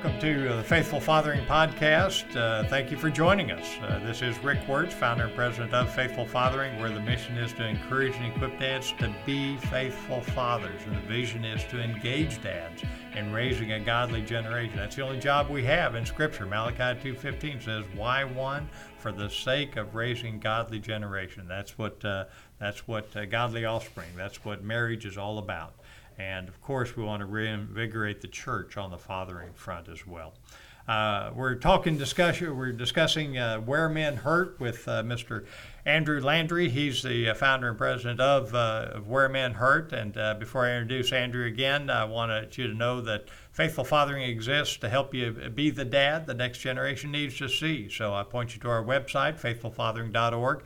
Welcome to the Faithful Fathering Podcast. Uh, thank you for joining us. Uh, this is Rick Wertz, founder and president of Faithful Fathering, where the mission is to encourage and equip dads to be faithful fathers, and the vision is to engage dads in raising a godly generation. That's the only job we have in Scripture. Malachi 2:15 says, "Why one? For the sake of raising godly generation." That's what uh, that's what uh, godly offspring. That's what marriage is all about. And of course, we want to reinvigorate the church on the fathering front as well. Uh, we're talking discussion. We're discussing uh, where men hurt with uh, Mr. Andrew Landry. He's the uh, founder and president of, uh, of Where Men Hurt. And uh, before I introduce Andrew again, I want you to know that Faithful Fathering exists to help you be the dad the next generation needs to see. So I point you to our website, faithfulfathering.org,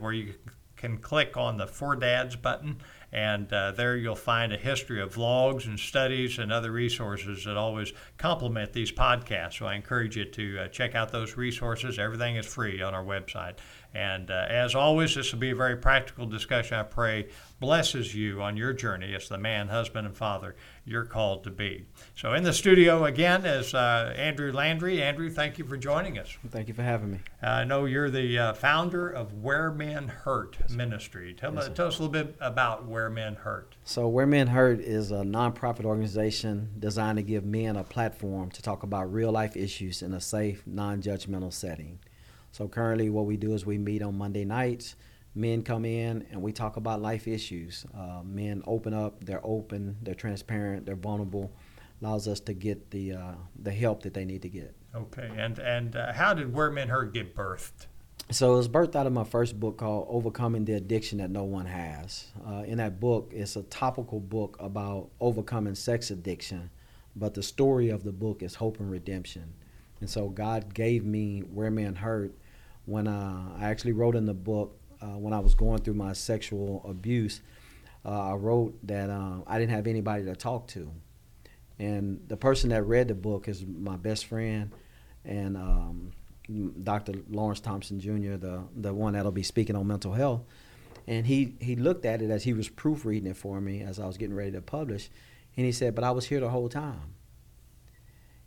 where you can click on the For Dads button and uh, there you'll find a history of vlogs and studies and other resources that always complement these podcasts. So I encourage you to uh, check out those resources. Everything is free on our website. And uh, as always, this will be a very practical discussion. I pray blesses you on your journey as the man, husband, and father you're called to be. So, in the studio again is uh, Andrew Landry. Andrew, thank you for joining us. Thank you for having me. I know you're the uh, founder of Where Men Hurt yes, Ministry. Tell, yes, tell us a little bit about Where Men Hurt. So, Where Men Hurt is a nonprofit organization designed to give men a platform to talk about real life issues in a safe, non judgmental setting. So currently, what we do is we meet on Monday nights. Men come in and we talk about life issues. Uh, men open up. They're open. They're transparent. They're vulnerable. Allows us to get the uh, the help that they need to get. Okay. And and uh, how did Where Men Hurt get birthed? So it was birthed out of my first book called Overcoming the Addiction That No One Has. Uh, in that book, it's a topical book about overcoming sex addiction, but the story of the book is hope and redemption. And so God gave me Where Men Hurt when uh, I actually wrote in the book uh, when I was going through my sexual abuse, uh, I wrote that uh, I didn't have anybody to talk to, and the person that read the book is my best friend, and um, Dr. Lawrence Thompson Jr., the the one that'll be speaking on mental health, and he he looked at it as he was proofreading it for me as I was getting ready to publish, and he said, "But I was here the whole time."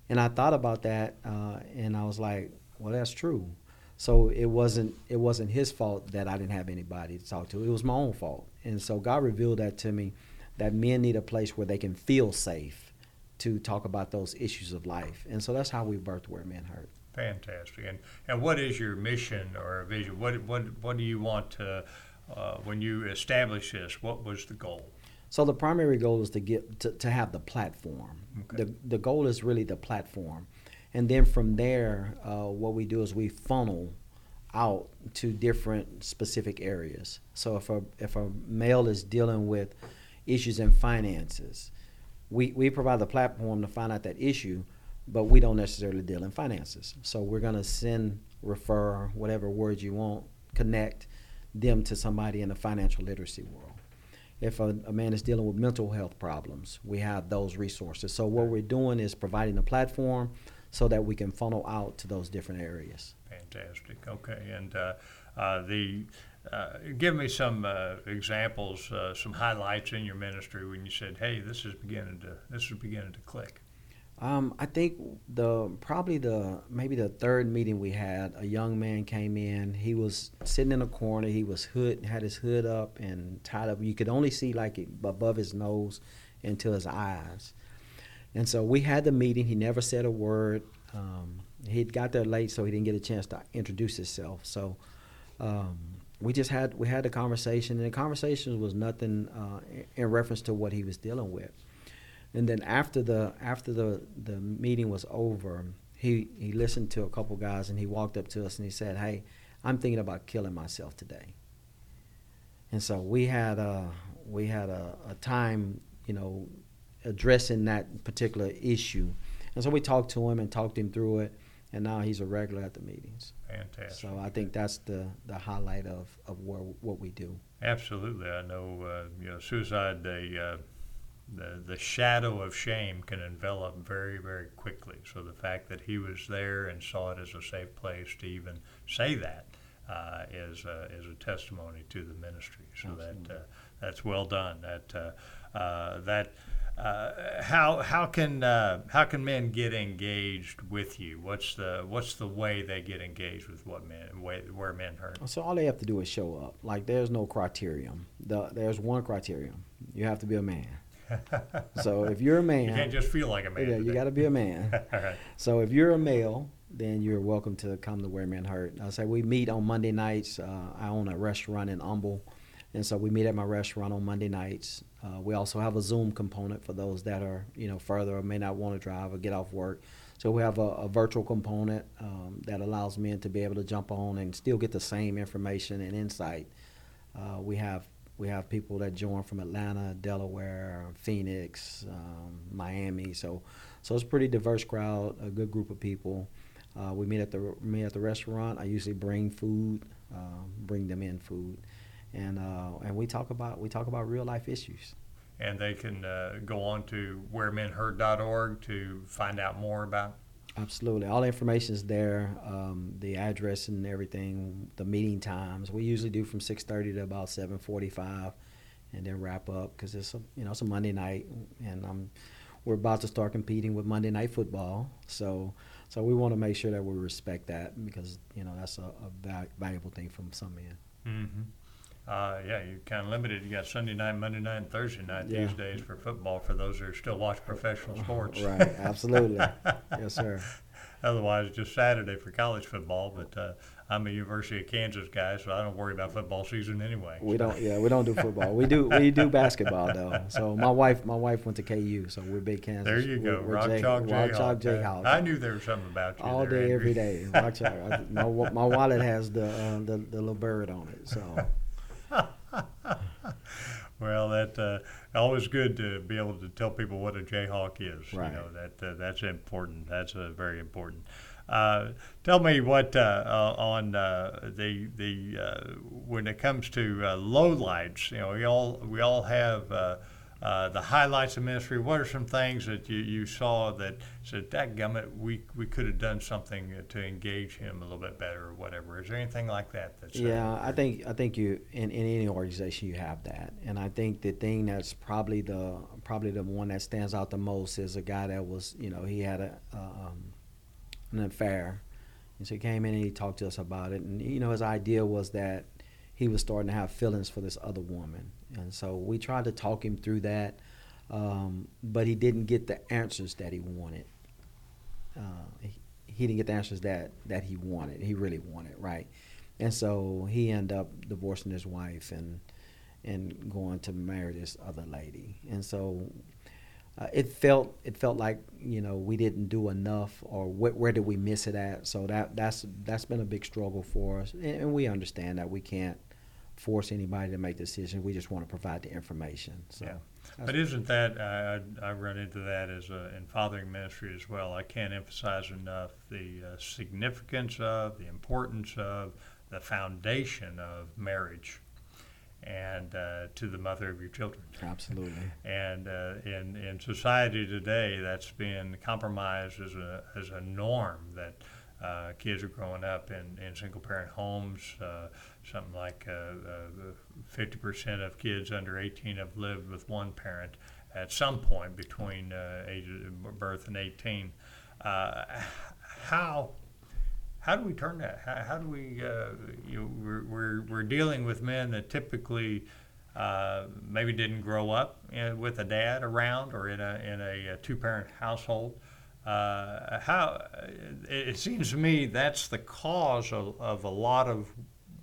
And I thought about that, uh, and I was like, "Well, that's true." So it wasn't it wasn't his fault that I didn't have anybody to talk to. It was my own fault. And so God revealed that to me that men need a place where they can feel safe to talk about those issues of life. And so that's how we birthed Where Men Hurt. Fantastic. And and what is your mission or vision? What what what do you want to uh, when you establish this? What was the goal? So the primary goal is to get to, to have the platform. Okay. The the goal is really the platform and then from there, uh, what we do is we funnel out to different specific areas. So if a if a male is dealing with issues in finances, we, we provide the platform to find out that issue, but we don't necessarily deal in finances. So we're gonna send, refer, whatever words you want, connect them to somebody in the financial literacy world. If a, a man is dealing with mental health problems, we have those resources. So what we're doing is providing a platform so that we can funnel out to those different areas. Fantastic. Okay, and uh, uh, the uh, give me some uh, examples, uh, some highlights in your ministry when you said, "Hey, this is beginning to this is beginning to click." Um, I think the probably the maybe the third meeting we had, a young man came in. He was sitting in a corner. He was hood, had his hood up and tied up. You could only see like above his nose into his eyes. And so we had the meeting. He never said a word. Um, he got there late, so he didn't get a chance to introduce himself. So um, we just had we had the conversation, and the conversation was nothing uh, in reference to what he was dealing with. And then after the after the the meeting was over, he he listened to a couple guys, and he walked up to us and he said, "Hey, I'm thinking about killing myself today." And so we had a we had a, a time, you know, addressing that particular issue. And so we talked to him and talked him through it, and now he's a regular at the meetings. Fantastic. So I think that's the, the highlight of, of where, what we do. Absolutely. I know, uh, you know, suicide, the, uh, the, the shadow of shame can envelop very, very quickly. So the fact that he was there and saw it as a safe place to even say that uh, is uh, is a testimony to the ministry. So Absolutely. that uh, that's well done. That uh, uh, that uh, how how can uh, how can men get engaged with you? What's the what's the way they get engaged with what men way, where men hurt? So all they have to do is show up. Like there's no criterion. The, there's one criterion. You have to be a man. so if you're a man, you can't just feel like a man. Yeah, you got to be a man. Right. So if you're a male, then you're welcome to come to Where Men Hurt. I say we meet on Monday nights. Uh, I own a restaurant in Humble, and so we meet at my restaurant on Monday nights. Uh, we also have a Zoom component for those that are you know further or may not want to drive or get off work. So we have a, a virtual component um, that allows men to be able to jump on and still get the same information and insight. Uh, we have we have people that join from Atlanta, Delaware, Phoenix, um, Miami. So so it's a pretty diverse crowd, a good group of people. Uh, we meet at the meet at the restaurant. I usually bring food, uh, bring them in food, and uh, and we talk about we talk about real life issues. And they can uh, go on to wheremenhurt.org to find out more about. Absolutely, all the information is there. Um, the address and everything, the meeting times. We usually do from six thirty to about seven forty-five, and then wrap up because it's a you know it's a Monday night, and I'm we're about to start competing with Monday Night Football. So, so we want to make sure that we respect that because you know that's a, a valuable thing from some men. Mm-hmm. Uh, yeah, you're kind of limited. You got Sunday night, Monday night, and Thursday night yeah. these days for football for those that are still watch professional sports. right, absolutely. yes, sir. Otherwise, just Saturday for college football. But uh, I'm a University of Kansas guy, so I don't worry about football season anyway. We don't. Yeah, we don't do football. we do. We do basketball though. So my wife, my wife went to KU, so we're big Kansas. There you go. We're, we're Rock J, Chalk Rock Chalk Jayhawk. I knew there was something about you. All there, day, every day. Rock Chalk. my, my wallet has the, uh, the the little bird on it. So. well, that uh, always good to be able to tell people what a Jayhawk is. Right. You know that uh, that's important. That's uh, very important. Uh, tell me what uh, uh, on uh, the the when it comes to low lights. You know, we all we all have uh, the highlights of ministry. What are some things that you, you saw that said, that gummit, we, we could have done something to engage him a little bit better or whatever? Is there anything like that? That's yeah, I think I think you in, in any organization you have that, and I think the thing that's probably the probably the one that stands out the most is a guy that was you know he had a um, an affair, and so he came in and he talked to us about it, and you know his idea was that he was starting to have feelings for this other woman. And so we tried to talk him through that, um, but he didn't get the answers that he wanted. Uh, he, he, didn't get the answers that, that he wanted, he really wanted, right? And so he ended up divorcing his wife and and going to marry this other lady. And so uh, it felt it felt like you know we didn't do enough, or wh- where did we miss it at? So that that's that's been a big struggle for us, and, and we understand that we can't force anybody to make decisions. We just want to provide the information. So. Yeah. But isn't that I, I run into that as a, in fathering ministry as well? I can't emphasize enough the uh, significance of, the importance of, the foundation of marriage, and uh, to the mother of your children. Absolutely. and uh, in in society today, that's been compromised as a as a norm that uh, kids are growing up in, in single parent homes. Uh, something like uh, 50% uh, of kids under 18 have lived with one parent at some point between uh, age of birth and 18. Uh, how how do we turn that? How, how do we? you know, we're, we're, we're dealing with men that typically uh, maybe didn't grow up in, with a dad around or in a in a, a two parent household. Uh, how it, seems to me that's the cause of, of a lot of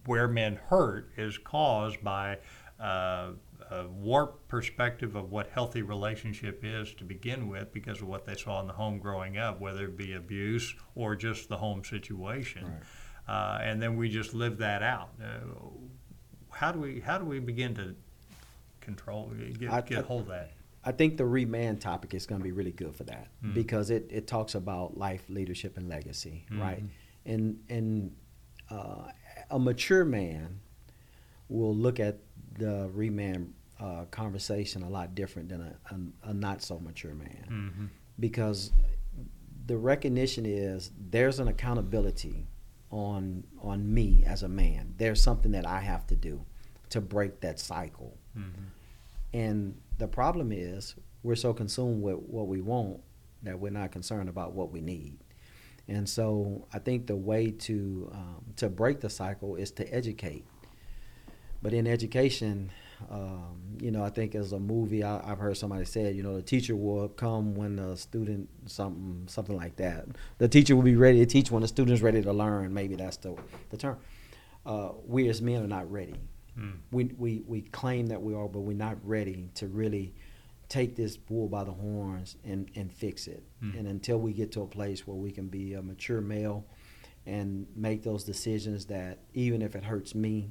where men hurt is caused by uh, a warped perspective of what healthy relationship is to begin with because of what they saw in the home growing up, whether it be abuse or just the home situation. Right. Uh, and then we just live that out. Uh, how do we how do we begin to control get, I, get hold of that? I think the remand topic is going to be really good for that mm-hmm. because it, it talks about life, leadership, and legacy, mm-hmm. right? And and uh, a mature man will look at the remand uh, conversation a lot different than a, a, a not so mature man mm-hmm. because the recognition is there's an accountability on on me as a man. There's something that I have to do to break that cycle. Mm-hmm. And the problem is we're so consumed with what we want that we're not concerned about what we need. And so I think the way to um, to break the cycle is to educate. But in education, um, you know, I think as a movie, I, have heard somebody say, you know, the teacher will come when the student something something like that. The teacher will be ready to teach when the student's ready to learn. Maybe that's the the term. Uh, we as men are not ready. Mm. We, we we claim that we are, but we're not ready to really take this bull by the horns and, and fix it. Mm. And until we get to a place where we can be a mature male and make those decisions that even if it hurts me,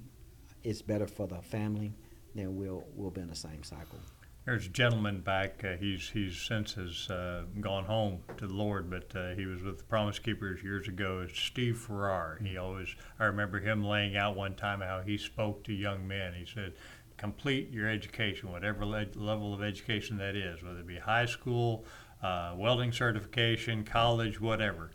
it's better for the family, then we'll we'll be in the same cycle. There's a gentleman back. Uh, he's he's since has uh, gone home to the Lord, but uh, he was with the Promise Keepers years ago. It's Steve Farrar. He always I remember him laying out one time how he spoke to young men. He said, complete your education, whatever le- level of education that is, whether it be high school, uh, welding certification, college, whatever.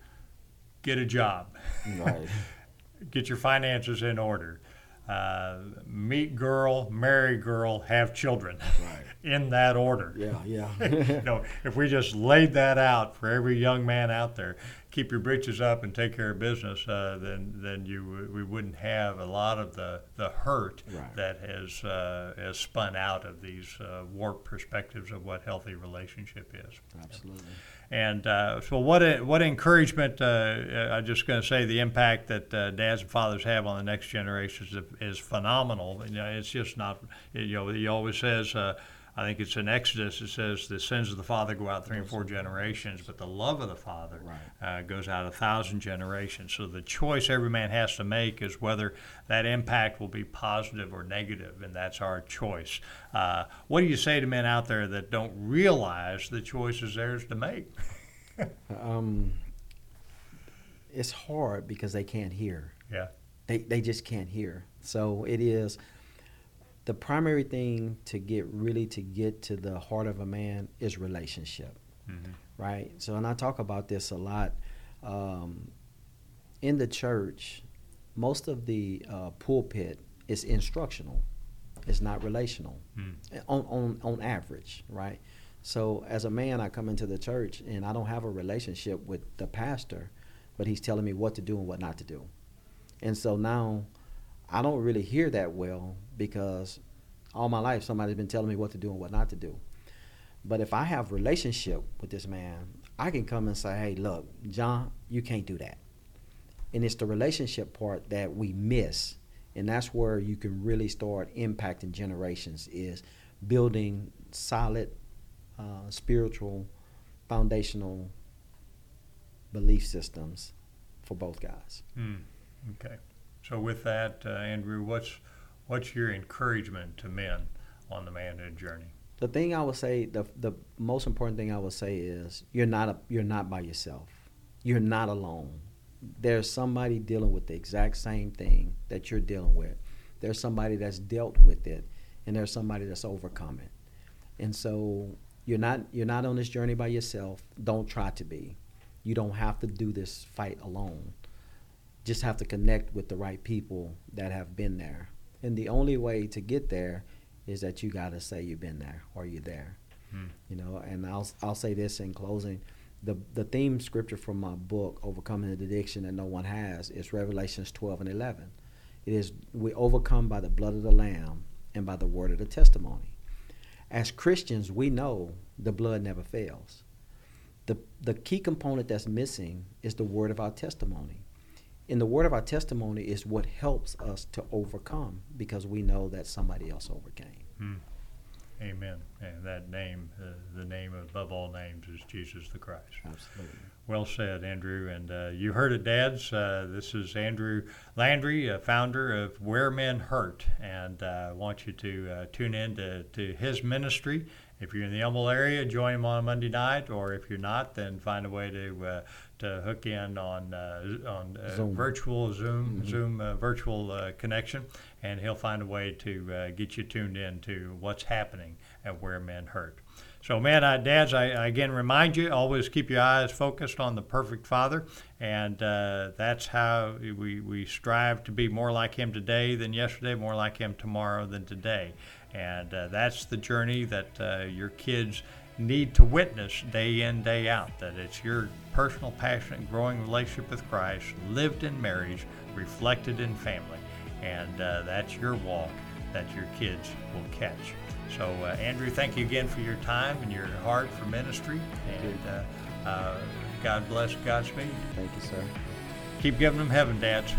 Get a job. Right. Get your finances in order. Uh, meet girl, marry girl, have children. Right. In that order. Yeah, yeah. you know, if we just laid that out for every young man out there, keep your britches up and take care of business, uh, then then you we wouldn't have a lot of the the hurt right. that has uh, has spun out of these uh, warped perspectives of what healthy relationship is. Absolutely. And uh, so, what a, what encouragement? Uh, I'm just going to say the impact that uh, dads and fathers have on the next generations is, is phenomenal. You know, it's just not. You know, he always says I think it's in Exodus. It says the sins of the father go out three and four generations, but the love of the father right. uh, goes out a thousand generations. So the choice every man has to make is whether that impact will be positive or negative, and that's our choice. Uh, what do you say to men out there that don't realize the choice is theirs to make? um, it's hard because they can't hear. Yeah. They, they just can't hear. So it is the primary thing to get really to get to the heart of a man is relationship, mm-hmm. right? So, and I talk about this a lot um, in the church. Most of the uh, pulpit is instructional; it's not relational mm. on, on on average, right? So, as a man, I come into the church and I don't have a relationship with the pastor, but he's telling me what to do and what not to do, and so now I don't really hear that well because all my life somebody's been telling me what to do and what not to do. But if I have relationship with this man, I can come and say, "Hey, look, John, you can't do that." And it's the relationship part that we miss, and that's where you can really start impacting generations. Is building solid, uh, spiritual, foundational belief systems for both guys. Mm, okay. So with that, uh, Andrew, what's what's your encouragement to men on the manhood journey? The thing I would say, the the most important thing I would say is you're not a, you're not by yourself. You're not alone. There's somebody dealing with the exact same thing that you're dealing with. There's somebody that's dealt with it, and there's somebody that's overcome it. And so you're not you're not on this journey by yourself. Don't try to be. You don't have to do this fight alone just have to connect with the right people that have been there. And the only way to get there is that you got to say you've been there or you're there. Hmm. You know, and I'll I'll say this in closing. The the theme scripture from my book, Overcoming the Addiction That No One Has, is Revelations 12 and 11. It is we overcome by the blood of the lamb and by the word of the testimony. As Christians, we know the blood never fails. The the key component that's missing is the word of our testimony and the word of our testimony is what helps us to overcome because we know that somebody else overcame. Hmm. Amen. And that name, uh, the name above all names, is Jesus the Christ. Absolutely. Well said, Andrew. And uh, you heard it, dads. Uh, this is Andrew Landry, a founder of Where Men Hurt. And uh, I want you to uh, tune in to, to his ministry if you're in the Humble area, join him on Monday night, or if you're not, then find a way to uh, to hook in on uh, on uh, Zoom. virtual Zoom mm-hmm. Zoom uh, virtual uh, connection, and he'll find a way to uh, get you tuned in to what's happening at Where Men Hurt. So, man, I, dads, I, I, again remind you always keep your eyes focused on the perfect Father, and uh, that's how we, we strive to be more like Him today than yesterday, more like Him tomorrow than today. And uh, that's the journey that uh, your kids need to witness day in, day out. That it's your personal, passionate, growing relationship with Christ, lived in marriage, reflected in family. And uh, that's your walk that your kids will catch. So, uh, Andrew, thank you again for your time and your heart for ministry. And uh, uh, God bless Godspeed. Thank you, sir. Keep giving them heaven, dads.